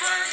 ความ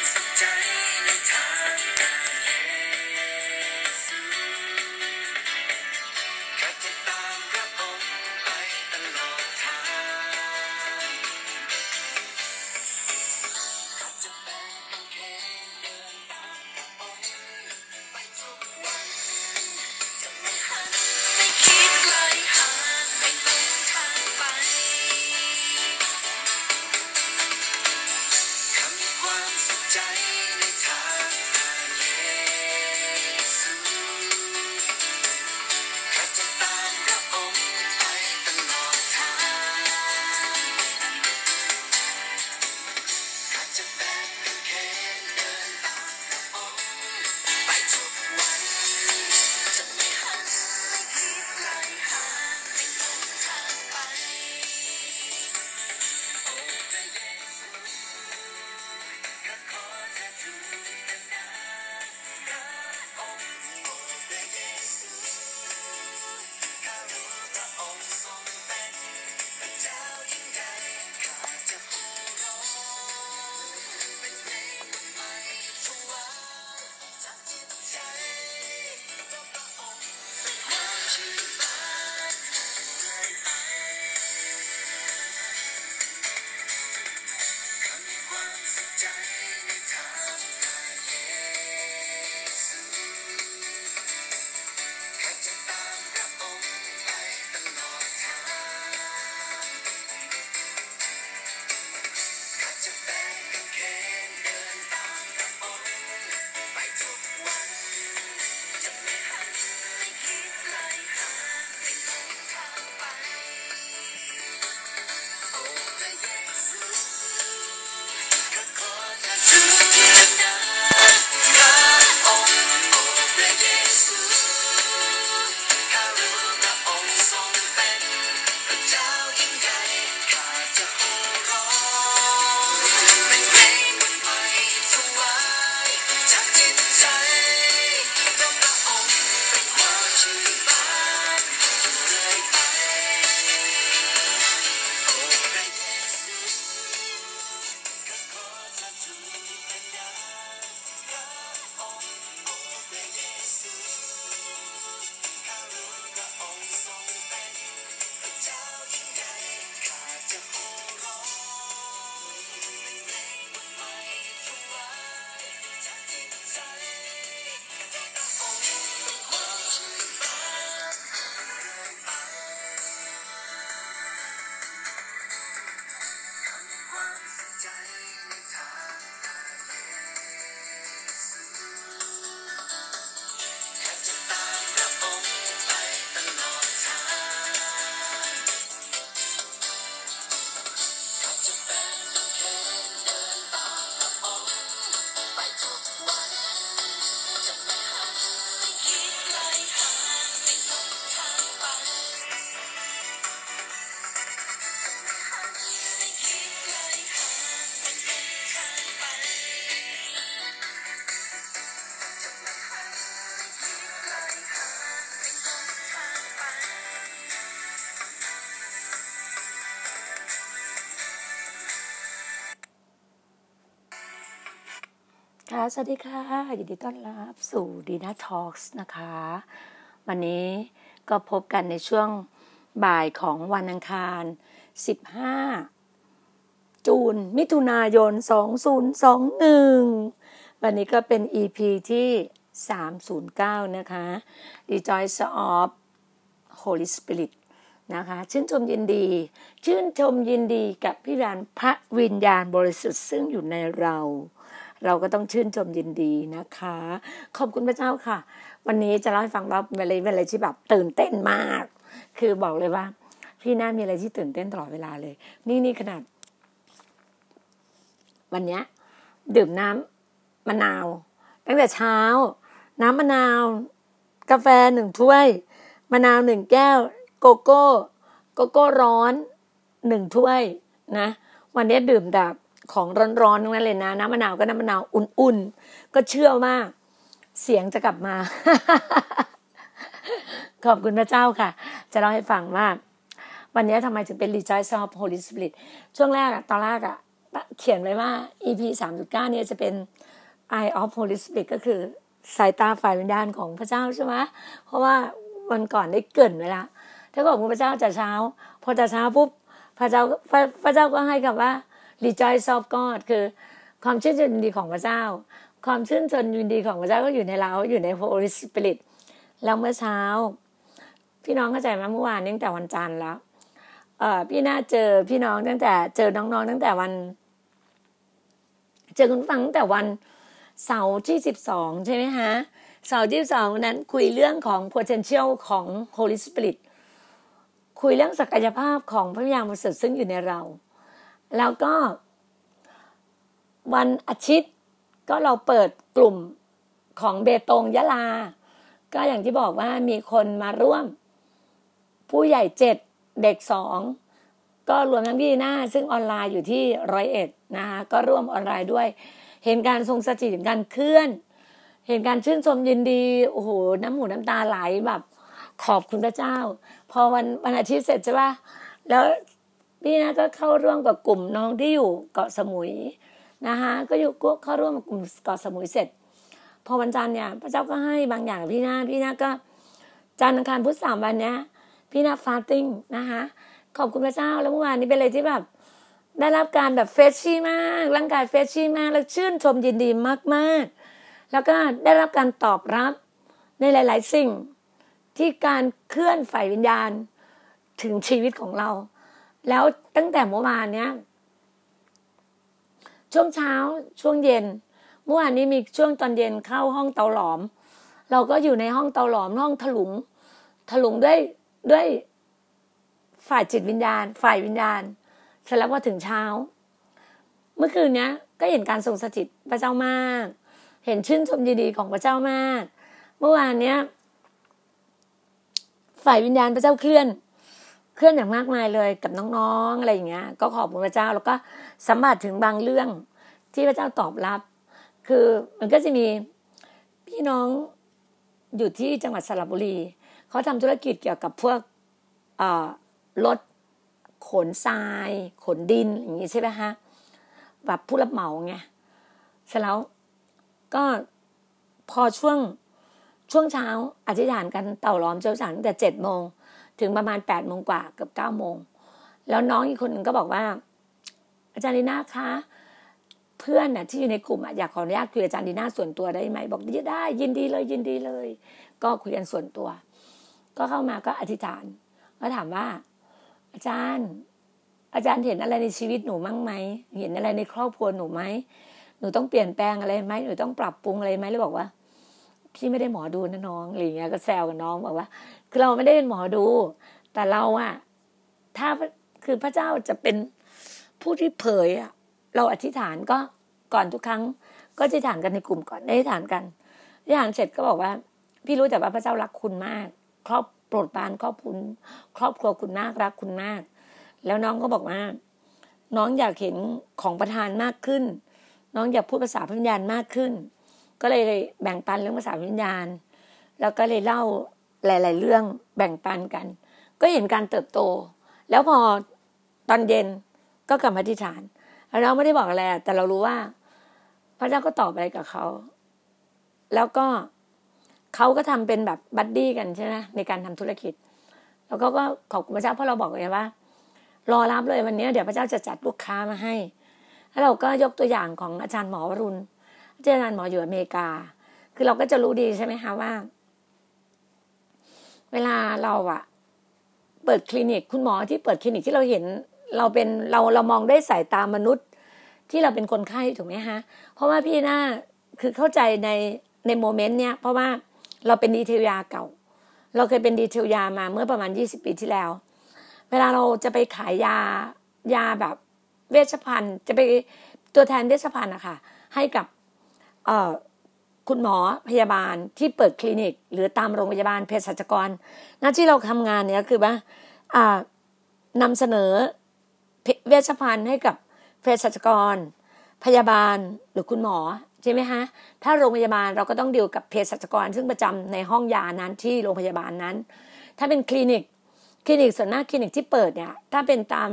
สวัสดีค่ะ ยินดีต้อนรับสู่ดีน่าทอล์กนะคะ วันนี้ก็พบกันในช่วงบ่ายของวันอังคาร 15 จูน มิถุนายน 2021 วันนี้ก็เป็น EP ที่ 309 นะคะ Rejoice of Holy Spirit นะคะ ชื่นชมยินดี ชื่นชมยินดีกับพี่รานพระวิญญาณบริสุทธิ์ซึ่งอยู่ในเรา เราก็ต้องชื่นชมยินดีนะคะ ขอบคุณพระเจ้าค่ะ วันนี้จะเล่าให้ฟังว่าเป็นอะไรเป็นอะไรที่แบบตื่นเต้นมาก คือบอกเลยว่า พี่น่ามีอะไรที่ตื่นเต้นตลอดเวลาเลย นี่นี่ขนาด วันเนี้ยดื่มน้ำมะนาวตั้งแต่เช้า น้ำมะนาว กาแฟหนึ่งถ้วย มะนาวหนึ่งแก้ว โกโก้ โกโก้ร้อนหนึ่งถ้วยนะ วันนี้ดื่มแบบ ของร้อนๆทั้งนั้นเลยนะ น้ำมะนาวก็น้ำมะนาวอุ่นๆ ก็เชื่อว่าเสียงจะกลับมา ขอบคุณพระเจ้าค่ะ จะเล่าให้ฟังว่าวันนี้ทำไมถึงเป็น Rejoice of Holy Spirit ช่วงแรกอะตอนแรกอะเขียนไว้ว่า EP 3.9 เนี่ยจะเป็น Eye of Holy Spirit ก็คือสายตาฝ่ายวิญญาณของพระเจ้าใช่ไหมเพราะว่าวันก่อนได้เกินไว้ล้วถ้าบอกพระเจ้าจะเช้า พอจะเช้าปุ๊บพระเจ้าพระพระเจ้าก็ให้คำว่า rejoice of God คือความชื่นชมยินดีของพระเจ้า ความชื่นชมยินดีของพระเจ้าก็อยู่ในเราอยู่ใน Holy Spirit แล้วเมื่อเช้า พี่น้องเข้าใจไหมเมื่อวานนี้ตั้งแต่วันจันทร์แล้วเออพี่น่าเจอพี่น้องตั้งแต่เจอน้องๆตั้งแต่วัน เจอคุณฟังตั้งแต่วันเสาร์ที่สิบสองใช่ไหมฮะเสาร์ที่สองนั้นคุยเรื่องของ potential ของ Holy Spirit คุยเรื่องศักยภาพของพระวิญญาณบริสุทธิ์ซึ่งอยู่ในเรา แล้วก็ วันอาทิตย์ก็เราเปิดกลุ่มของเบตงยะลา ก็อย่างที่บอกว่ามีคนมาร่วม ผู้ใหญ่เจ็ดเด็กสองก็รวมทั้งพี่หน้า ซึ่งออนไลน์อยู่ที่ร้อยเอ็ดนะคะก็ร่วมออนไลน์ด้วย เห็นการทรงสถิตเห็นการเคลื่อน เห็นการชื่นชมยินดีโอ้โหน้ำหูน้ำตาไหลแบบ ขอบคุณพระเจ้า พอวันวันอาทิตย์เสร็จใช่ปะแล้ว พี่นะก็เข้าร่วมกับกลุ่มน้องที่อยู่เกาะสมุยนะคะก็อยู่ก็เข้าร่วมกับกลุ่มเกาะสมุยเสร็จ พอวันจันทร์เนี่ยพระเจ้าก็ให้บางอย่างพี่นาพี่นาก็จันทร์อังคารพุธสามวันเนี้ยพี่นาฟาสติ้งนะคะขอบคุณพระเจ้าแล้วเมื่อวานนี้เป็นอะไรที่แบบได้รับการแบบเฟชชี่มากร่างกายเฟชชี่มากแล้วชื่นชมยินดีมากๆ แล้วก็ได้รับการตอบรับในหลาย ๆ สิ่งที่การเคลื่อนฝ่ายวิญญาณถึงชีวิตของเรา แล้วตั้งแต่เมื่อวานเนี้ยช่วงเช้าช่วงเย็น เมื่อวานนี้มีช่วงตอนเย็นเข้าห้องเตาหลอม เราก็อยู่ในห้องเตาหลอมห้องถลุง ถลุงด้วยด้วยฝ่ายจิตวิญญาณ ฝ่ายวิญญาณเสร็จแล้วพอถึงเช้า เมื่อคืนเนี้ย ก็เห็นการทรงสถิตพระเจ้ามาก เห็นชื่นชมยินดีของพระเจ้ามาก เมื่อวานเนี้ย ฝ่ายวิญญาณพระเจ้าเคลื่อน เคลื่อนอย่างมากมายเลยกับน้องๆอะไรอย่างเงี้ย ก็ขอบคุณพระเจ้าแล้วก็สัมผัสถึงบางเรื่องที่พระเจ้าตอบรับ คือมันก็จะมีพี่น้องอยู่ที่จังหวัดสระบุรีเขาทำธุรกิจเกี่ยวกับพวกรถขนทราย ขนดินอย่างนี้ใช่ไหมฮะแบบผู้รับเหมาไงเสร็จแล้วก็พอช่วงช่วงเช้าอธิษฐานกันเต่าล้อมเจ้าสังตั้งแต่เจ็ดโมง ถึงประมาณแปดโมงกว่าเกือบเก้าโมง แล้วน้องอีกคนหนึ่งก็บอกว่า อาจารย์ดีน่าคะ เพื่อนน่ะที่อยู่ในกลุ่มอยากขออนุญาตคุยอาจารย์ดีน่าส่วนตัวได้ไหม บอกได้ ยินดีเลยยินดีเลย ก็คุยกันส่วนตัว ก็เข้ามาก็อธิษฐาน ก็ถามว่า อาจารย์ อาจารย์เห็นอะไรในชีวิตหนูมั้งไหม เห็นอะไรในครอบครัวหนูไหม หนูต้องเปลี่ยนแปลงอะไรไหมหนูต้องปรับปรุงอะไรไหมแล้วบอกว่าพี่ไม่ได้หมอดูนะน้องอะไรเงี้ยก็แซวกับน้องบอกว่า คือเราไม่ได้เป็นหมอดู แต่เราอะถ้าคือพระเจ้าจะเป็นผู้ที่เผยอะเราอธิษฐานก็ก่อนทุกครั้ง ก็อธิษฐานกันในกลุ่มก่อนอธิษฐานกันอธิษฐานเสร็จก็บอกว่า พี่รู้แต่ว่าพระเจ้ารักคุณมาก ครอบโปรดปรานครอบคุณครอบครัวคุณมากรักคุณมาก แล้วน้องก็บอกว่า น้องอยากเห็นของประธานมากขึ้น น้องอยากพูดภาษาพิญญาณมากขึ้น ก็เลยแบ่งปันเรื่องภาษาพิญญาณแล้วก็เลยเล่า หลาย ๆ เรื่องแบ่งปันกัน ก็เห็นการเติบโต แล้วพอตอนเย็นก็กลับมาที่ฐานเราไม่ได้บอกอะไรแต่เรารู้ว่า พระเจ้าก็ตอบอะไรกับเขา แล้วก็เขาก็ทำเป็นแบบบัดดี้กันใช่ไหมในการทำธุรกิจ แล้วก็ก็ขอบคุณพระเจ้าเพราะเราบอกเลยว่า รอรับเลยวันนี้เดี๋ยวพระเจ้าจะจัดลูกค้ามาให้แล้วเราก็ยกตัวอย่างของอาจารย์หมอวรุณอาจารย์หมออยู่อเมริกา คือเราก็จะรู้ดีใช่ไหมคะว่า เวลาเราอะเปิดคลินิก คุณหมอที่เปิดคลินิกที่เราเห็น เราเป็นเราเรามองด้วยสายตามนุษย์ ที่เราเป็นคนไข้ถูกไหมฮะ เพราะว่าพี่น้าคือเข้าใจในใน moment เนี้ยเพราะว่าเราเป็น detail ยาเก่า เราเคยเป็น detail ยามาเมื่อประมาณยี่สิบปีที่แล้ว เวลาเราจะไปขายยายาแบบเวชภัณฑ์ จะไปตัวแทนเวชภัณฑ์อะค่ะให้กับเอ่อ คุณหมอพยาบาลที่เปิดคลินิก หรือตามโรงพยาบาลเภสัชกร หน้าที่เราทำงานเนี่ยคือว่าอ่านำเสนอเวชภัณฑ์ให้กับเภสัชกร พยาบาลหรือคุณหมอใช่ไหมฮะถ้าโรงพยาบาลเราก็ต้องดีลกับเภสัชกร ซึ่งประจำในห้องยานั้นที่โรงพยาบาลนั้น ถ้าเป็นคลินิกคลินิกส่วนหน้าคลินิกที่เปิดเนี่ย ถ้าเป็นตาม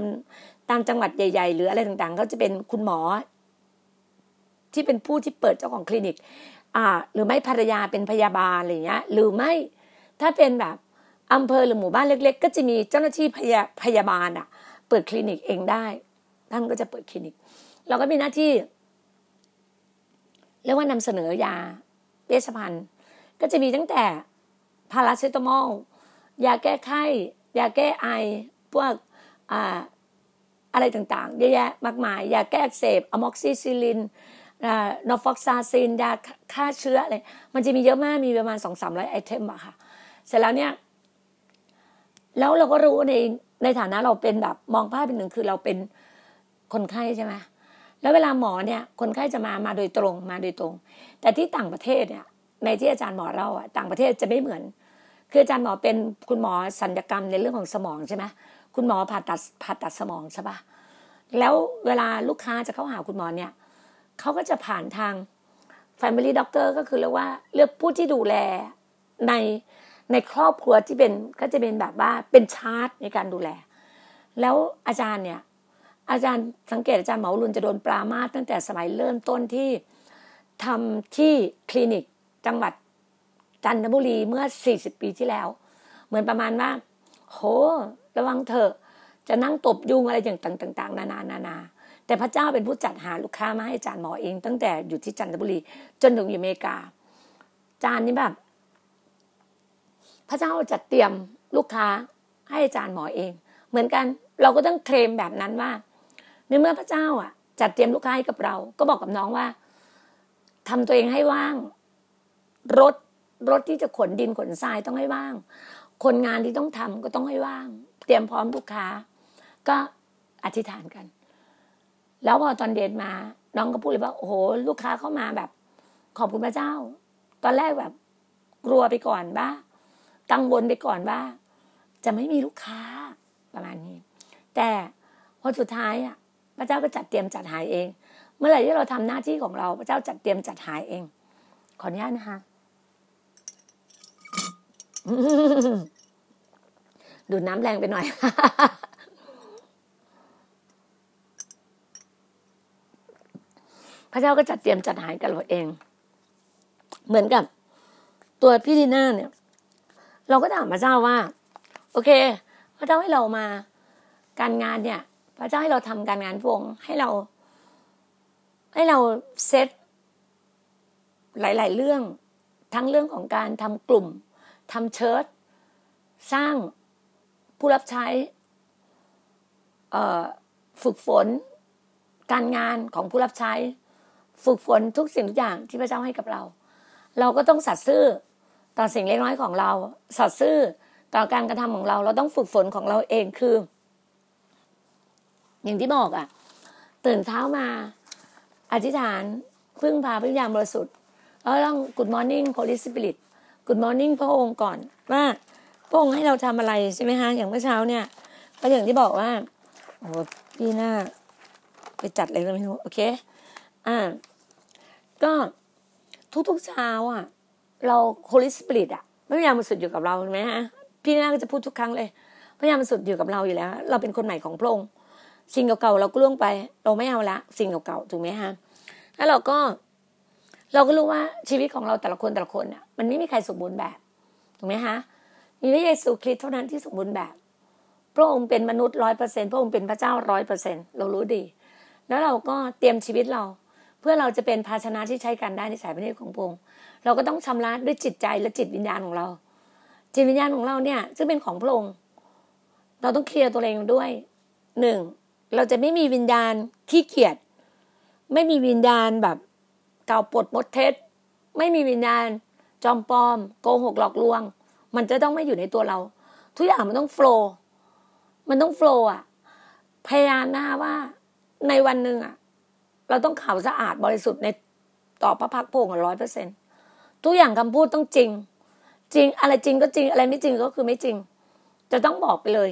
ตามจังหวัดใหญ่ ๆ หรืออะไรต่างๆเขาจะเป็นคุณหมอ ที่เป็นผู้ที่เปิดเจ้าของคลินิก อ่า หรือไม่ภรรยาเป็นพยาบาลอะไรเงี้ย หรือไม่ถ้าเป็นแบบอำเภอหรือหมู่บ้านเล็ก ๆ ก็จะมีเจ้าหน้าที่พยาพยาบาลอะ เปิดคลินิกเองได้ ท่านก็จะเปิดคลินิก เราก็มีหน้าที่เรียกว่านำเสนอยาเวชภัณฑ์ ก็จะมีตั้งแต่พาราเซตามอลยาแก้ไข้ยาแก้ไอพวกอ่าอะไรต่างๆเยอะแยะมากมาย ยาแก้อักเสบอะม็อกซิซิลิน นอร์ฟลอกซาซินยาฆ่าเชื้ออะไร มันจะมีเยอะมาก มีประมาณสองสามร้อย item อะค่ะ เสร็จแล้วเนี่ย แล้วเราก็รู้ในในฐานะเราเป็นแบบมองภาพเป็นหนึ่งคือเราเป็นคนไข้ใช่ไหมแล้วเวลาหมอเนี่ย คนไข้จะมามาโดยตรงมาโดยตรง แต่ที่ต่างประเทศเนี่ย ในที่อาจารย์หมอเราอะต่างประเทศจะไม่เหมือน คืออาจารย์หมอเป็นคุณหมอสัญญกรรมในเรื่องของสมองใช่ไหมคุณหมอผ่าตัดผ่าตัดสมองใช่ปะแล้วเวลาลูกค้าจะเข้าหาคุณหมอเนี่ย เขาก็จะผ่านทาง Family Doctor ก็คือเรียกว่าเลือกผู้ที่ดูแลในในครอบครัวที่เป็นก็จะเป็นแบบว่าเป็นชาร์ตในการดูแล แล้วอาจารย์เนี่ย อาจารย์สังเกตอาจารย์เหมาลุนจะโดนปรามาสตั้งแต่สมัยเริ่มต้นที่ทำที่คลินิกจังหวัดจันทบุรีเมื่อ 40 ปีที่แล้ว เหมือนประมาณว่า โห ระวังเถอะจะนั่งตบยุงอะไรอย่างต่างๆ นานานานา แต่พระเจ้าเป็นผู้จัดหาลูกค้ามาให้อาจารย์หมอเอง ตั้งแต่อยู่ที่จันทบุรี จนถึงอยู่อเมริกาอาจารย์นี่แบบ พระเจ้าจัดเตรียมลูกค้าให้อาจารย์หมอเอง เหมือนกันเราก็ต้องเคลมแบบนั้นว่า ในเมื่อพระเจ้าอะ จัดเตรียมลูกค้าให้กับเรา ก็บอกกับน้องว่าทำตัวเองให้ว่าง รถรถที่จะขนดินขนทรายต้องให้ว่าง คนงานที่ต้องทำก็ต้องให้ว่าง เตรียมพร้อมลูกค้า ก็อธิษฐานกัน แล้วพอตอนเย็นมา น้องก็พูดเลยว่าโอ้โหลูกค้าเข้ามาแบบ ขอบคุณพระเจ้า ตอนแรกแบบ กลัวไปก่อนบ้ากังวลไปก่อนว่า จะไม่มีลูกค้าประมาณนี้ แต่พอสุดท้ายอะ พระเจ้าก็จัดเตรียมจัดหายเอง เมื่อไหร่ที่เราทำหน้าที่ของเรา พระเจ้าจัดเตรียมจัดหายเอง ขออนุญาตนะคะดูดน้ำแรงไปหน่อย พระเจ้าก็จัดเตรียมจัดหายกับเราเอง เหมือนกับตัวพี่ดีน่าเนี่ย เราก็ถามพระเจ้าว่า โอเค พระเจ้าให้เรามาการงานเนี่ย พระเจ้าให้เราทำการงานพวงให้เรา ให้เราเซตหลาย ๆ เรื่องทั้งเรื่องของการทำกลุ่มทำเชิร์ตสร้างผู้รับใช้ฝึกฝน การงานของผู้รับใช้ ฝึกฝนทุกสิ่งทุกอย่างที่พระเจ้าให้กับเรา เราก็ต้องสัตย์ซื่อต่อสิ่งเล็กน้อยของเรา สัตย์ซื่อต่อการกระทำของเรา เราต้องฝึกฝนของเราเองคือ อย่างที่บอกอะ่ะ ตื่นเช้ามา อธิษฐาน พึ่งพาพระวิญญาณบริสุทธิ์แล้วต้อง Good Morning Holy Spirit Good Morning พระองค์ก่อนว่าพระองค์ให้เราทำอะไรใช่ไหมคะอย่างเมื่อเช้าเนี่ย ก็อย่างที่บอกว่าโอ้พี่หน้า ไปจัดอะไรก็ไม่รู้โอเค อ่า ก็ทุกๆเช้าอะ เรา Holy Spirit อะพระวิญญาณบริสุทธิ์อยู่กับเราใช่ไหมฮะพี่น้าก็จะพูดทุกครั้งเลยพระวิญญาณบริสุทธิ์อยู่กับเราอยู่แล้ว เราเป็นคนใหม่ของพระองค์สิ่งเก่าๆเราก็ล่วงไป เราไม่เอาละสิ่งเก่าๆถูกไหมฮะแล้วเราก็เราก็รู้ว่าชีวิตของเราแต่ละคนแต่ละคนอะมันไม่มีใครสมบูรณ์แบบถูกไหมฮะมีพระเยซูคริสต์เท่านั้นที่สมบูรณ์แบบ พระองค์เป็นมนุษย์ร้อยเปอร์เซ็นพระองค์เป็นพระเจ้าร้อยเปอร์เซ็นเรารู้ดี แล้วเราก็เตรียมชีวิตเรา เพื่อเราจะเป็นภาชนะที่ใช้กันได้ในสายพระเนตรของพระองค์เราก็ต้องชำระด้วยจิตใจและจิตวิญญาณของเรา จิตวิญญาณของเราเนี่ย ซึ่งเป็นของพระองค์เราต้องเคลียร์ตัวเองด้วยหนึ่งเราจะไม่มีวิญญาณขี้เกียจไม่มีวิญญาณแบบเก่าปดมดเท็จไม่มีวิญญาณจอมปลอม โกหกหลอกลวง มันจะต้องไม่อยู่ในตัวเรา ทุกอย่างมันต้องโฟล์มันต้องโฟล์อะพยายามนะว่าในวันหนึ่งอะ เราต้องข่าวสะอาดบริสุทธิ์ในต่อพระพักพงศ์ร้อยเปอร์เซ็นทุกอย่างคำพูดต้องจริง จริงอะไรจริงก็จริงอะไรไม่จริงก็คือไม่จริง จะต้องบอกไปเลย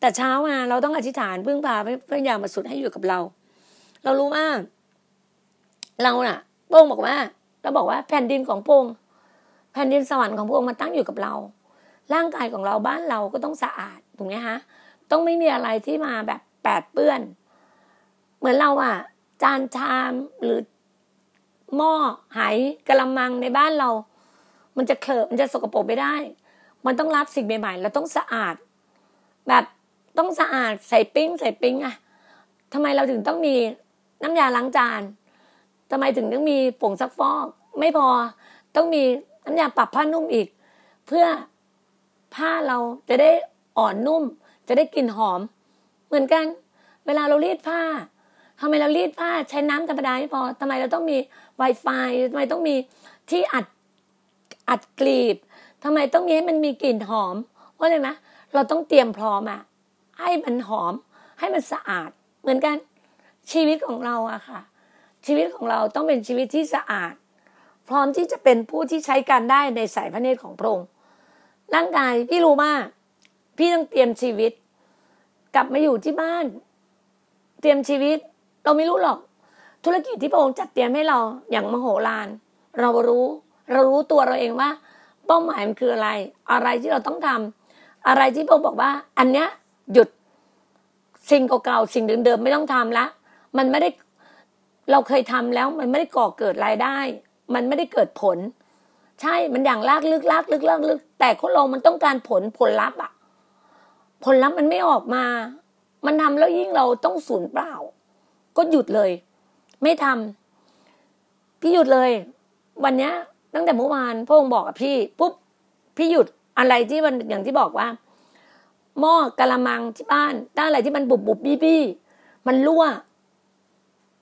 แต่เช้ามาเราต้องอธิษฐานพึ่งพาพระยามาสุดให้อยู่กับเรา เรารู้ว่า เราน่ะโป้งบอกว่าเราบอกว่าแผ่นดินของโพงแผ่นดินสวรรค์ของพงมันตั้งอยู่กับเรา ร่างกายของเราบ้านเราก็ต้องสะอาดถูกไหมฮะ ต้องไม่มีอะไรที่มาแบบแปดเปื้อน เหมือนเราอะ จานชามหรือหม้อไหกระมังในบ้านเรา มันจะเคลอะมันจะสกปรกไม่ได้ มันต้องรับสิ่งใหม่ๆเราต้องสะอาด แบบต้องสะอาดใส่ปิ้ง ใส่ปิ้งอะทำไมเราถึงต้องมีน้ำยาล้างจานทำไมถึงต้องมีผงซักฟอก ไม่พอต้องมีน้ำยาปรับผ้านุ่มอีก เพื่อผ้าเราจะได้อ่อนนุ่ม จะได้กลิ่นหอม เหมือนกัน เวลาเรารีดผ้า ทำไมเรารีดผ้าใช้น้ำธรรมดาไม่พอทำไมเราต้องมี Wi-Fi ทำไมต้องมีที่อัดอัดกลีบทำไมต้องมีให้มันมีกลิ่นหอมว่าะเลยไหมเราต้องเตรียมพร้อมอะให้มันหอม ให้มันสะอาด เหมือนกันชีวิตของเราอะค่ะ ชีวิตของเราต้องเป็นชีวิตที่สะอาด พร้อมที่จะเป็นผู้ที่ใช้การได้ในสายพระเนตรของพระองค์ร่างกายพี่รู้มากพี่ต้องเตรียมชีวิต กลับมาอยู่ที่บ้าน เตรียมชีวิต เราไม่รู้หรอก ธุรกิจที่พระองค์จัดเตรียมให้เราอย่างมโหฬารเรารู้ เรารู้ตัวเราเองว่า เป้าหมายมันคืออะไร อะไรที่เราต้องทำอะไรที่พระองค์บอกว่า อันเนี้ยหยุดสิ่งเก่าๆสิ่งเดิมๆไม่ต้องทำละมันไม่ได้เราเคยทำแล้ว มันไม่ได้ก่อเกิดรายได้ มันไม่ได้เกิดผล ใช่มันอย่างลากลึกลากลึกลากลึก แต่คนเรามันต้องการผลผลลัพธ์อะผลลัพธ์มันไม่ออกมา มันทำแล้วยิ่งเราต้องสูญเปล่า ก็หยุดเลย ไม่ทำพี่หยุดเลย วันเนี้ย ตั้งแต่เมื่อวานพระองค์บอกกับพี่ปุ๊บพี่หยุดอะไรที่มันอย่างที่บอกว่า หม้อกะละมังที่บ้านด้านอะไรที่มันบุบบุบบี้บี้มันรั่ว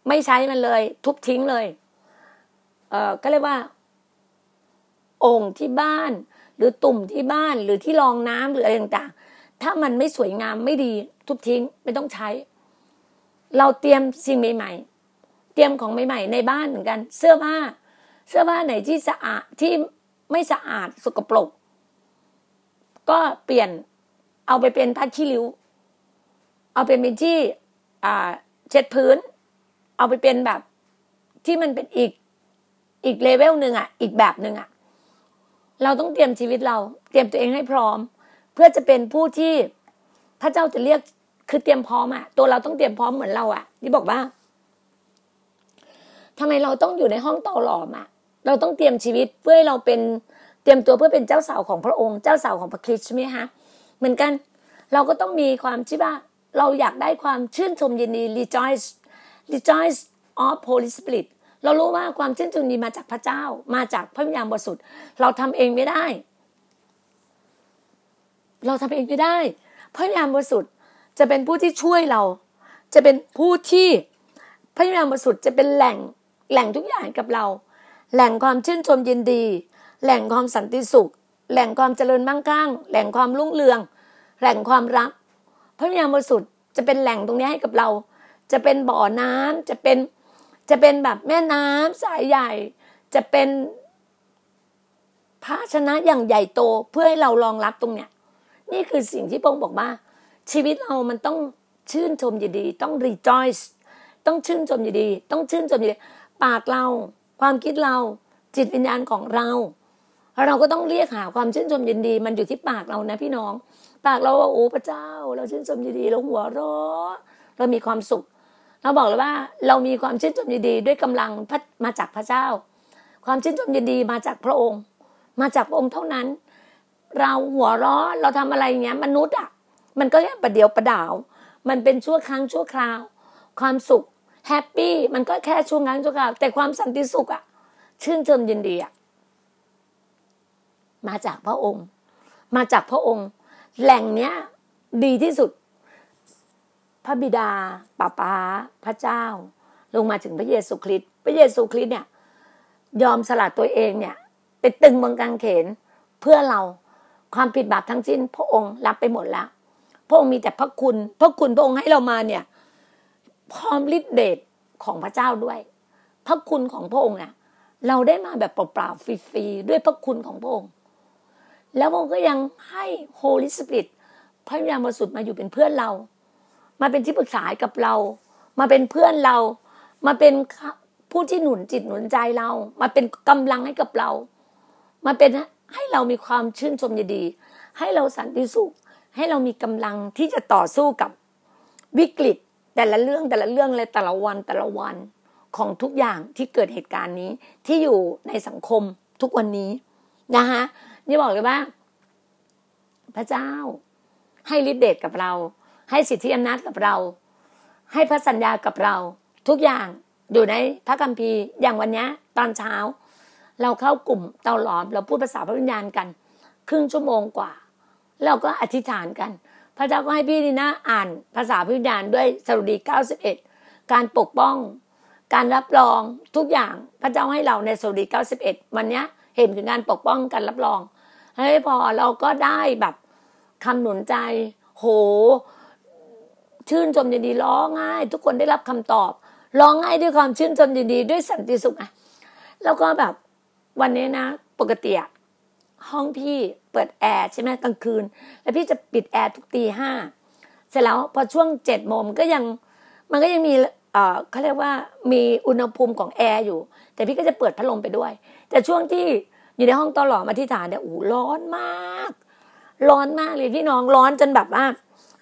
ไม่ใช้มันเลย ทุบทิ้งเลย เอ่อก็เรียกว่าโอ่งที่บ้าน หรือตุ่มที่บ้านหรือที่รองน้ำหรืออะไรต่างๆ ถ้ามันไม่สวยงามไม่ดี ทุบทิ้ง ไม่ต้องใช้ เราเตรียมสิ่งใหม่ ๆ เตรียมของใหม่ ๆ ในบ้านเหมือนกัน เสื้อผ้า เสื้อผ้าไหนที่สะอาดที่ไม่สะอาดสกปรกก็เปลี่ยนเอาไปเป็นผ้าขี้ริ้ว เอาเป็นเป็นที่อ่าเช็ดพื้น เอาไปเป็นแบบที่มันเป็นอีกอีกเลเวลหนึ่งอะ อีกแบบหนึ่งอะ เราต้องเตรียมชีวิตเรา เตรียมตัวเองให้พร้อม เพื่อจะเป็นผู้ที่พระเจ้าจะเรียก คือเตรียมพร้อมอะตัวเราต้องเตรียมพร้อมเหมือนเราอะที่บอกว่าทำไมเราต้องอยู่ในห้องต่อหลอมอะเราต้องเตรียมชีวิตเพื่อให้เราเป็นเตรียมตัวเพื่อเป็นเจ้าสาวของพระองค์ เจ้าสาวของพระคริสต์ใช่ไหมคะเหมือนกันเราก็ต้องมีความที่ว่าเราอยากได้ความชื่นชมยินดี rejoice rejoice of Holy Spirit เรารู้ว่าความชื่นชมยินดีมาจากพระเจ้า มาจากพระวิญญาณบริสุทธิ์เราทำเองไม่ได้ เราทำเองไม่ได้ พระวิญญาณบริสุทธิ์ จะเป็นผู้ที่ช่วยเรา จะเป็นผู้ที่พระวิญญาณบริสุทธิ์จะเป็นแหล่งแหล่งทุกอย่างกับเรา แหล่งความชื่นชมยินดี แหล่งความสันติสุข แหล่งความเจริญมั่งคั่ง แหล่งความรุ่งเรือง แหล่งความรัก พระวิญญาณบริสุทธิ์จะเป็นแหล่งตรงนี้ให้กับเรา จะเป็นบ่อน้ำจะเป็นจะเป็นแบบแม่น้ำสายใหญ่ จะเป็นภาชนะอย่างใหญ่โตเพื่อให้เรารองรับตรงเนี้ย นี่คือสิ่งที่พงบอกว่า ชีวิตเรามันต้องชื่นชมยินดี ต้อง rejoice ต้องชื่นชมยินดี ต้องชื่นชมยินดี ปากเรา ความคิดเรา จิตวิญญาณของเรา เราก็ต้องเรียกหาความชื่นชมยินดี มันอยู่ที่ปากเรานะพี่น้อง ปากเราว่าโอ้พระเจ้า เราชื่นชมยินดี เราหัวเราะเรามีความสุข เราบอกเลยว่า เรามีความชื่นชมยินดี ด้วยกำลังมาจากพระเจ้า ความชื่นชมยินดีมาจากพระองค์ มาจากพระองค์เท่านั้น เราหัวเราะเราทำอะไรเงี้ย มนุษย์อะ มันก็แค่ประเดียวประดาว มันเป็นชั่วครั้งชั่วคราว ความสุขแฮปปี้มันก็แค่ช่วงครั้งชั่วคราว แต่ความสันติสุขอะชื่นชมยินดีอะมาจากพระองค์ มาจากพระองค์ แหล่งเนี้ย ดีที่สุด พระบิดาป้าป้าพระเจ้า ลงมาถึงพระเยซูคริสต์พระเยซูคริสต์เนี่ย ยอมสละตัวเองเนี่ยไปตึงบนกางเขนเพื่อเราความผิดบาปทั้งสิ้นพระองค์รับไปหมดแล้ว พระองค์มีแต่พระคุณ พระคุณพระองค์ให้เรามาเนี่ย พร้อมฤทธิเดชของพระเจ้าด้วย พระคุณของพระองค์เนี่ยเราได้มาแบบเปล่าๆฟรีๆด้วยพระคุณของพระองค์ แล้วพระองค์ก็ยังให้ Holy Spirit พระวิญญาณบริสุทธิ์มาอยู่เป็นเพื่อนเรา มาเป็นที่ปรึกษากับเรา มาเป็นเพื่อนเรา มาเป็นผู้ที่หนุนจิตหนุนใจเรา มาเป็นกำลังให้กับเรา มาเป็นให้เรามีความชื่นชมยินดี ให้เราสันติสุข ให้เรามีกำลังที่จะต่อสู้กับวิกฤต แต่ละเรื่องแต่ละเรื่องเลยแต่ละวันแต่ละวันของทุกอย่างที่เกิดเหตุการณ์นี้ที่อยู่ในสังคมทุกวันนี้นะคะนี่บอกเลยว่า พระเจ้า ให้ฤทธิเดชกับเรา ให้สิทธิอำนาจกับเรา ให้พระสัญญากับเรา ทุกอย่างอยู่ในพระคัมภีร์อย่างวันนี้ตอนเช้า เราเข้ากลุ่มเตาหลอม เราพูดภาษาพระวิญญาณกัน ครึ่งชั่วโมงกว่า เราก็อธิษฐานกัน พระเจ้าก็ให้พี่ดีนะอ่านภาษาพิญญาณด้วยสรุดี 91 การปกป้อง การรับรองทุกอย่างพระเจ้าให้เราในสรุดี 91 วันนี้เห็นถึงการปกป้องการรับรองเฮ้ยพอเราก็ได้แบบคำหนุนใจ โห ชื่นชมยินดีร้องไห้ทุกคนได้รับคำตอบร้องไห้ด้วยความชื่นชมยินดีด้วยสันติสุขอะแล้วก็แบบวันนี้นะ ปกติอะห้องพี่ เปิดแอร์ใช่ไหมกลางคืน แล้วพี่จะปิดแอร์ทุกตีห้าเสร็จแล้วพอช่วงเจ็ดโมงก็ยังมันก็ยังมีเอ่อเขาเรียกว่ามีอุณหภูมิของแอร์อยู่ แต่พี่ก็จะเปิดพัดลมไปด้วย แต่ช่วงที่อยู่ในห้องตลอดมาที่ฐานเนี่ยโอ้ร้อนมาก ร้อนมากเลยพี่น้องร้อนจนแบบว่า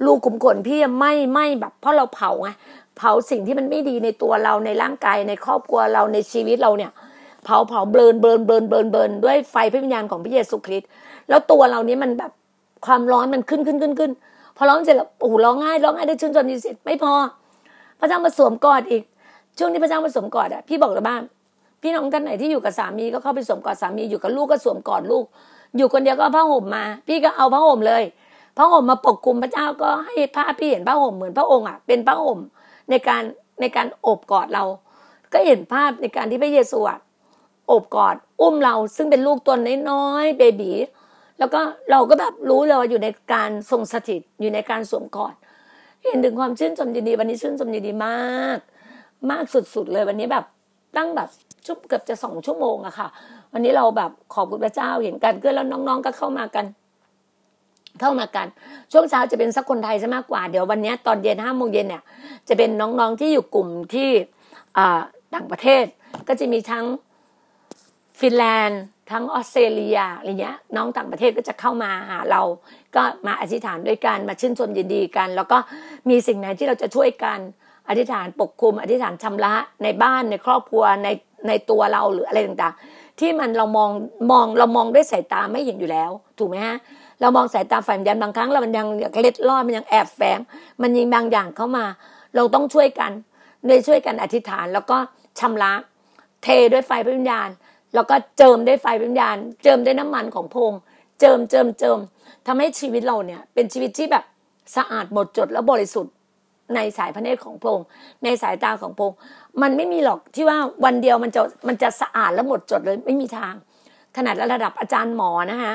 รูขุมขนพี่ไม่ไม่แบบเพราะเราเผาไงเผาสิ่งที่มันไม่ดีในตัวเราในร่างกายในครอบครัวเราในชีวิตเราเนี่ย เผาเผาเบิร์นเบิร์นเบิร์นเบิร์นเบิร์นด้วยไฟพระวิญญาณของพระเยซูคริสต์ แล้วตัวเรานี้มันแบบความร้อนมันขึ้นขึ้นขึ้นขึ้นพอร้อนเสร็จแล้วโอ้โหร้องไห้ร้องไห้ได้ชื่นชมยินดีไม่พอ พระเจ้ามาสวมกอดอีก ช่วงนี้พระเจ้ามาสวมกอดอะพี่บอกเลยบ้างพี่น้องท่านไหนที่อยู่กับสามีก็เข้าไปสวมกอดสามีอยู่กับลูกก็สวมกอดลูก อยู่คนเดียวก็ผ้าห่มมา พี่ก็เอาผ้าห่มเลยผ้าห่มมาปกคลุมพระเจ้าก็ให้พระพี่เห็นผ้าห่มเหมือนพระองค์อะเป็นผ้าห่มในการในการโอบกอดเรา ก็เห็นภาพในการที่พระเยซูอะโอบกอดอุ้มเราซึ่งเป็นลูกตัวน้อยๆเบบี แล้วก็เราก็แบบรู้เลยว่าอยู่ในการทรงสถิตอยู่ในการสวมกอด เห็นถึงความชื่นชมยินดีวันนี้ชื่นชมยินดีมาก มากสุดๆเลยวันนี้แบบตั้งแบบชุบเกือบจะสองชั่วโมงอะค่ะ วันนี้เราแบบขอบคุณพระเจ้าเห็นกันเพื่อนแล้วน้องๆก็เข้ามากัน เข้ามากัน ช่วงเช้าจะเป็นสักคนไทยซะมากกว่าเดี๋ยววันนี้ตอนเย็นห้าโมงเย็นเนี่ย จะเป็นน้องๆที่อยู่กลุ่มที่ต่างประเทศ ก็จะมีทั้งฟินแลนด์ ทั้งออสเตรเลียอะไรเงี้ยน้องต่างประเทศก็จะเข้ามาหาเราก็มาอธิษฐานด้วยกันมาชื่นชมยินดีกัน แล้วก็มีสิ่งไหนที่เราจะช่วยกันอธิษฐานปกคุม อธิษฐานชำระในบ้านในครอบครัวในในตัวเราหรืออะไรต่างๆ ที่มันเรามองมองเรามองด้วยสายตาไม่เห็นอยู่แล้ว ถูกไหมฮะเรามองสายตาฝ่ายยันบางครั้งเรามันยังเล็ดลอดมันยังแอบแฝงมันยิงบางอย่างเข้ามา เราต้องช่วยกันโดยช่วยกันอธิษฐานแล้วก็ชำระเทด้วยไฟพระวิญญาณ แล้วก็เจิมด้วยไฟวิญญาณ เจิมด้วยน้ำมันของพงเจิมเจิมเจิมทำให้ชีวิตเราเนี่ยเป็นชีวิตที่แบบสะอาดหมดจดและบริสุทธิ์ในสายพระเนตรของพงในสายตาของพงมันไม่มีหรอกที่ว่าวันเดียวมันจะมันจะสะอาดและหมดจดเลยไม่มีทาง ขนาดระดับอาจารย์หมอนะคะ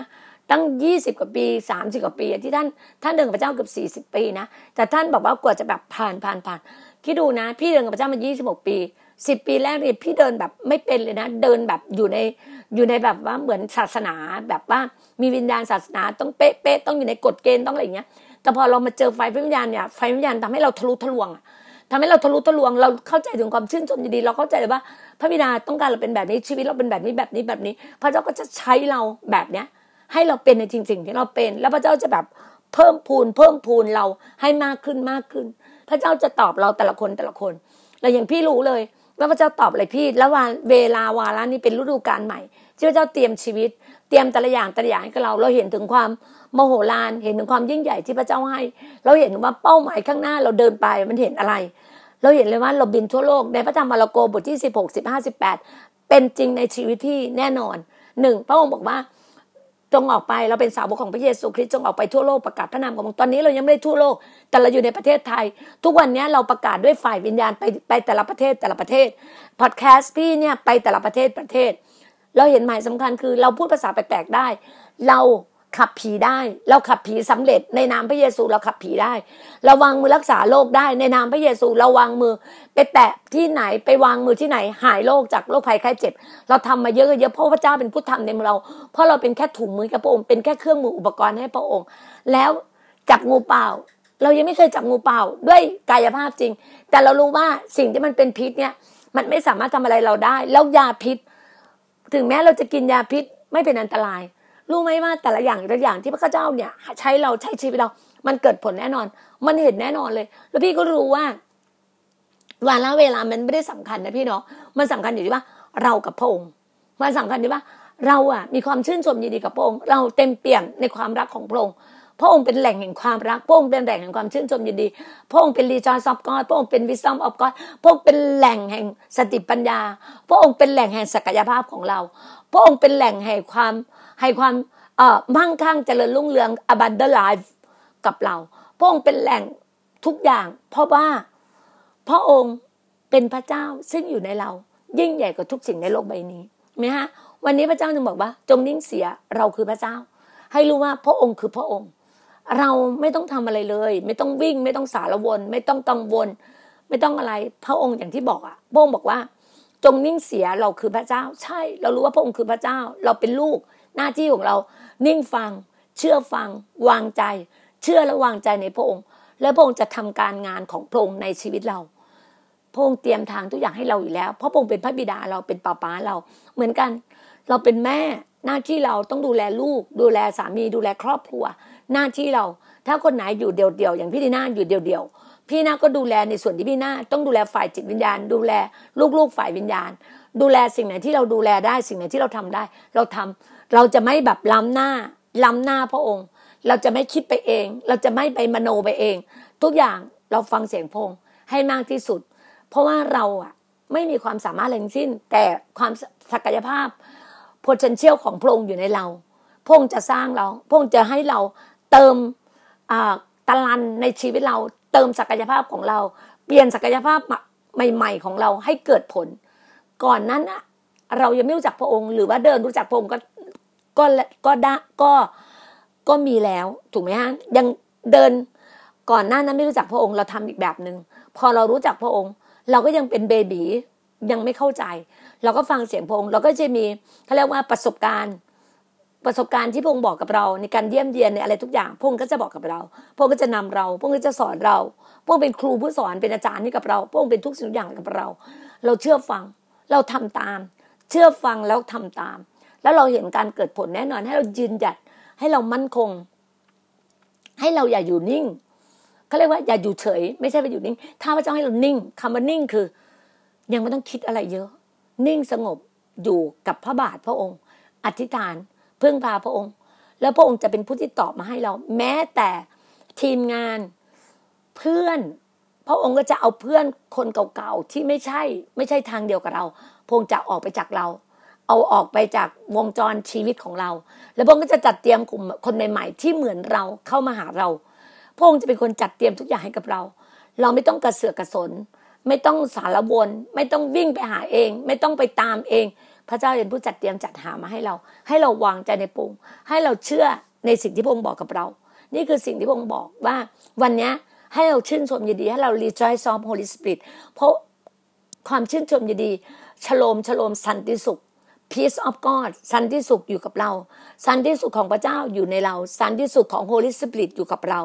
ตั้งยี่สิบกว่าปีสามสิบกว่าปีที่ท่านท่านเดินกับพระเจ้าเกือบสี่สิบปีนะแต่ท่านบอกว่ากว่าจะแบบผ่านผ่านผ่านคิดดูนะ พี่เดินกับพระเจ้ามายี่สิบหกปี สิบปีแรกเนี่ยพี่เดินแบบไม่เป็นเลยนะ เดินแบบอยู่ในอยู่ในแบบว่าเหมือนศาสนาแบบว่ามีวิญญาณศาสนาต้องเป๊ะเป๊ะต้องอยู่ในกฎเกณฑ์ต้องอะไรอย่างเงี้ย แต่พอเรามาเจอไฟวิญญาณเนี่ยไฟวิญญาณทำให้เราทะลุทะลวงทำให้เราทะลุทะลวง เราเข้าใจถึงความชื่นชมยินดี เราเข้าใจเลยว่า พระบิดาต้องการเราเป็นแบบนี้ชีวิตเราเป็นแบบนี้แบบนี้แบบนี้ พระเจ้าก็จะใช้เราแบบเนี้ย ให้เราเป็นในจริงๆที่เราเป็น แล้วพระเจ้าจะแบบเพิ่มพูน เพิ่มพูนเราให้มากขึ้นมากขึ้น พระเจ้าจะตอบเราแต่ละคนแต่ละคน แล้วอย่างพี่รู้เลย ว่าพระเจ้าตอบอะไรพี่ แล้ววันเวลาวาระนี้เป็นฤดูกาลใหม่ที่พระเจ้าเตรียมชีวิต เตรียมแต่ละอย่างแต่ละอย่างให้กับเรา เราเห็นถึงความโมโหลาน เห็นถึงความยิ่งใหญ่ที่พระเจ้าให้ เราเห็นว่าเป้าหมายข้างหน้าเราเดินไปมันเห็นอะไร เราเห็นเลยว่าเราบินทั่วโลกในพระธรรมมาระโกบทที่สิบหกสิบห้าสิบแปดเป็นจริงในชีวิตที่แน่นอนหนึ่งพระองค์บอกว่า จงออกไปเราเป็นสาวกของพระเยซูคริสต์จงออกไปทั่วโลกประกาศพระนามของพระองค์ตอนนี้เรายังไม่ได้ทั่วโลก แต่เราอยู่ในประเทศไทย ทุกวันนี้เราประกาศด้วยฝ่ายวิญญาณไปไปแต่ละประเทศแต่ละประเทศพอดแคสต์พี่เนี่ยไปแต่ละประเทศประเทศ เราเห็นหมายสำคัญคือเราพูดภาษาแปลกๆได้ เรา ขับผีได้ เราขับผีสำเร็จในนามพระเยซูเราขับผีได้ เราวางมือรักษาโรคได้ในนามพระเยซูเราวางมือ ไปแตะที่ไหนไปวางมือที่ไหน หายโรคจากโรคภัยไข้เจ็บ เราทำมาเยอะเยอะเพราะพระเจ้าเป็นผู้ทำในเรา เพราะเราเป็นแค่ถุงมือกับพระองค์เป็นแค่เครื่องมืออุปกรณ์ให้พระองค์ แล้วจับงูเปล่า เรายังไม่เคยจับงูเปล่า ด้วยกายภาพจริง แต่เรารู้ว่าสิ่งที่มันเป็นพิษเนี่ยมันไม่สามารถทำอะไรเราได้ แล้วยาพิษ ถึงแม้เราจะกินยาพิษไม่เป็นอันตราย รู้ไหมว่าแต่ละอย่างแต่ละอย่างที่พระเจ้าเนี่ย ใช้เราใช้ชีวิตเรา มันเกิดผลแน่นอน มันเห็นแน่นอนเลย แล้วพี่ก็รู้ว่าวันละเวลามันไม่ได้สำคัญนะพี่เนาะมันสำคัญอยู่ที่ว่า เรากับพระองค์มันสำคัญที่ว่า เราอะมีความชื่นชมยินดีกับพระองค์เราเต็มเปี่ยมในความรักของพระองค์พระองค์เป็นแหล่งแห่งความรัก พระองค์เป็นแหล่งแห่งความชื่นชมยินดี พระองค์เป็นรีจอยซอฟกอดพระองค์เป็นวิซัมออฟกอดพระองค์เป็นแหล่งแห่งสติปัญญา พระองค์เป็นแหล่งแห่งศักยภาพของเรา พระองค์เป็นแหล่งแห่งความ ให้ความเอ่อมั่งคั่งเจริญรุ่งเรือง abundant life กับเรา พระองค์เป็นแหล่งทุกอย่าง เพราะว่าพระองค์เป็นพระเจ้าซึ่งอยู่ในเรา ยิ่งใหญ่กว่าทุกสิ่งในโลกใบนี้ไหมฮะวันนี้พระเจ้าจึงบอกว่า จงนิ่งเสียเราคือพระเจ้า ให้รู้ว่าพระองค์คือพระองค์ เราไม่ต้องทำอะไรเลย ไม่ต้องวิ่ง ไม่ต้องสารวน ไม่ต้องกังวล ไม่ต้องอะไรพระองค์อย่างที่บอกอะพระองค์บอกว่า จงนิ่งเสียเราคือพระเจ้า ใช่ เรารู้ว่าพระองค์คือพระเจ้า เราเป็นลูก หน้าที่ของเรา นิ่งฟัง เชื่อฟัง วางใจ เชื่อและวางใจในพระองค์ และพระองค์จะทำการงานของพระองค์ในชีวิตเราพระองค์เตรียมทางทุกอย่างให้เราอยู่แล้ว เพราะพระองค์เป็นพระบิดาเราเป็นป้าป้าเรา เหมือนกัน เราเป็นแม่หน้าที่เราต้องดูแลลูก ดูแลสามีดูแลครอบครัว หน้าที่เรา ถ้าคนไหนอยู่เดี่ยวๆอย่างพี่ดีน่าอยู่เดี่ยวๆพี่น่าก็ดูแลในส่วนที่พี่น่าต้องดูแลฝ่ายจิตวิญญาณ ดูแลลูกๆฝ่ายวิญญาณ ดูแลสิ่งไหนที่เราดูแลได้สิ่งไหนที่เราทำได้ เราทำ เราจะไม่แบบล้ำหน้า ล้ำหน้าพระองค์ เราจะไม่คิดไปเอง เราจะไม่ไปมโนไปเอง ทุกอย่างเราฟังเสียงพงให้มากที่สุด เพราะว่าเราอะไม่มีความสามารถอะไรทั้งสิ้น แต่ความศักยภาพ potential ของพระองค์อยู่ในเราพระองค์จะสร้างเราพระองค์จะให้เราเติมตะลันในชีวิตเรา เติมศักยภาพของเรา เปลี่ยนศักยภาพใหม่ ๆ ของเราให้เกิดผล ก่อนนั้นอะเรายังไม่รู้จักพระองค์ หรือว่าเดินรู้จักพระองค์ก็ ก็ก็ได้ก็ก็มีแล้วถูกไหมฮะยังเดินก่อนหน้านั้นไม่รู้จักพระองค์เราทำอีกแบบหนึ่งพอเรารู้จักพระองค์ เราก็ยังเป็นเบบียังไม่เข้าใจ เราก็ฟังเสียงพระองค์เราก็จะมีเขาเรียกว่าประสบการณ์ประสบการณ์ที่พระองค์บอกกับเราในการเยี่ยมเยียนในอะไรทุกอย่างพระองค์ก็จะบอกกับเราพระองค์ก็จะนำเราพระองค์ก็จะสอนเราพระองค์เป็นครูผู้สอนเป็นอาจารย์ให้กับเราพระองค์เป็นทุกสิ่งทุกอย่างกับเรา เราเชื่อฟังเราทำตาม เชื่อฟังแล้วทำตาม แล้วเราเห็นการเกิดผลแน่นอน ให้เรายืนหยัดให้เรามั่นคง ให้เราอย่าอยู่นิ่งเขาเรียกว่าอย่าอยู่เฉย ไม่ใช่ไปอยู่นิ่ง ถ้าพระเจ้าให้เรานิ่งคำว่านิ่งคือ ยังไม่ต้องคิดอะไรเยอะ นิ่งสงบอยู่กับพระบาทพระองค์ อธิษฐานพึ่งพาพระองค์ แล้วพระองค์จะเป็นผู้ที่ตอบมาให้เรา แม้แต่ทีมงานเพื่อนพระองค์ก็จะเอาเพื่อนคนเก่าๆที่ไม่ใช่ ไม่ใช่ทางเดียวกับเรา พระองค์จะออกไปจากเรา เอาออกไปจากวงจรชีวิตของเรา แล้วพระองค์ก็จะจัดเตรียมกลุ่มคนใหม่ๆ ที่เหมือนเราเข้ามาหาเรา พระองค์จะเป็นคนจัดเตรียมทุกอย่างให้กับเรา เราไม่ต้องกระเสือกกระสน ไม่ต้องสารวน ไม่ต้องวิ่งไปหาเอง ไม่ต้องไปตามเอง พระเจ้าเป็นผู้จัดเตรียมจัดหามาให้เรา ให้เราวางใจในพระองค์ให้เราเชื่อในสิ่งที่พระองค์บอกกับเรา นี่คือสิ่งที่พระองค์บอกว่า วันนี้ให้เราชื่นชมยินดี ให้เรา rejoice of Holy Spirit เพราะความชื่นชมยินดี ฉลมฉลมสันติสุข peace of God สันติสุขอยู่กับเรา สันติสุขของพระเจ้าอยู่ในเรา สันติสุขของ Holy Spirit อยู่กับเรา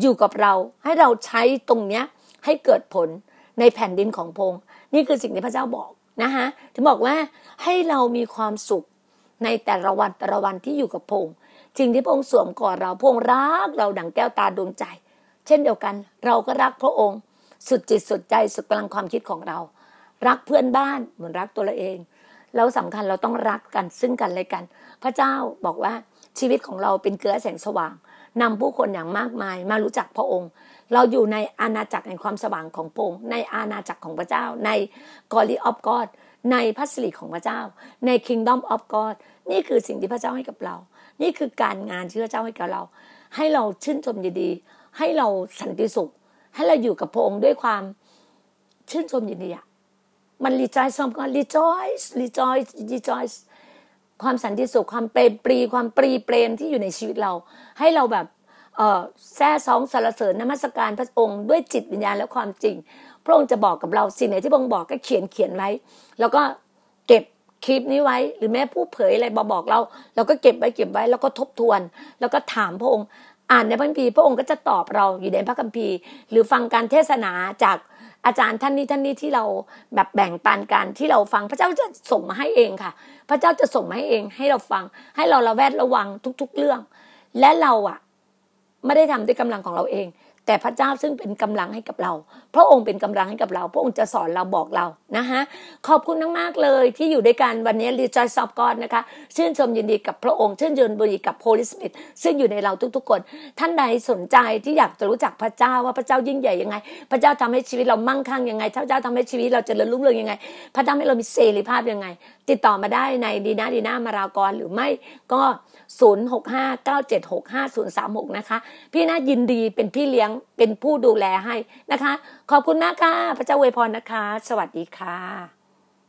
อยู่กับเรา ให้เราใช้ตรงเนี้ยให้เกิดผลในแผ่นดินของพง นี่คือสิ่งที่พระเจ้าบอกนะคะถึงบอกว่าให้เรามีความสุขในแต่ละวันแต่ละวันที่อยู่กับพงสิ่งที่พระองค์สวมกอดเราพงรักเราดั่งแก้วตาดวงใจ เช่นเดียวกัน เราก็รักพระองค์ สุดจิตสุดใจสุดกำลังความคิดของเรา รักเพื่อนบ้านเหมือนรักตัวเราเอง แล้วสำคัญเราต้องรักกันซึ่งกันและกัน พระเจ้าบอกว่าชีวิตของเราเป็นเกลือแสงสว่างนำผู้คนอย่างมากมายมารู้จักพระองค์ เราอยู่ในอาณาจักรแห่งความสว่างของพระองค์ในอาณาจักรของพระเจ้า ในกอริออฟกอดในพัสริของพระเจ้า ใน Kingdom of God นี่คือสิ่งที่พระเจ้าให้กับเรา นี่คือการงานที่พระเจ้าให้กับเรา ให้เราชื่นชมยินดี ให้เราสันติสุข ให้เราอยู่กับพระองค์ด้วยความชื่นชมยินดีอะ มัน rejoice ซ้อมก็ rejoice rejoice rejoice ความสันติสุขความเปรมปรีดิ์ความปรีดิ์เปรมที่อยู่ในชีวิตเรา ให้เราแบบเออแซ่ซองสรรเสริญนมัสการพระองค์ด้วยจิตวิญญาณและความจริง พระองค์จะบอกกับเราสิ่งไหนที่พระองค์บอกก็เขียนเขียนไว้ แล้วก็เก็บคลิปนี้ไว้ หรือแม้ผู้เผยอะไรบอกบอกเรา เราก็เก็บไว้เก็บไว้ แล้วก็ทบทวน แล้วก็ถามพระองค์ อ่านในพระคัมภีร์พระองค์ก็จะตอบเราอยู่ในพระคัมภีร์ หรือฟังการเทศนาจาก อาจารย์ท่านนี้ท่านนี้ที่เราแบบแบ่งปันกันที่เราฟังพระเจ้าจะส่งมาให้เองค่ะ พระเจ้าจะส่งมาให้เอง ให้เราฟัง ให้เราระแวดระวังทุก ๆ เรื่อง และเราอะ ไม่ได้ทำด้วยกำลังของเราเอง แต่พระเจ้าซึ่งเป็นกำลังให้กับเรา พระองค์เป็นกำลังให้กับเรา พระองค์จะสอนเราบอกเรานะคะขอบคุณมากๆเลยที่อยู่ด้วยกันวันนี้รีจอยซอบกอนนะคะ ชื่นชมยินดีกับพระองค์ชื่นชมยินดีกับโพลิสมิธซึ่งอยู่ในเราทุกๆคน ท่านใดสนใจที่อยากจะรู้จักพระเจ้าว่าพระเจ้ายิ่งใหญ่ยังไง พระเจ้าทำให้ชีวิตเรามั่งคั่งยังไงพระเจ้าทำให้ชีวิตเราเจริญรุ่งเรืองยังไง พระเจ้าให้เรามีเสรีภาพยังไง ติดต่อมาได้ในดีน่าดีน่ามารากรหรือไม่ก็ 0659765036 นะคะ พี่น่ายินดีเป็นพี่เลี้ยงเป็นผู้ดูแลให้นะคะ ขอบคุณมากค่ะพระเจ้าเวยพรนะคะ สวัสดีค่ะ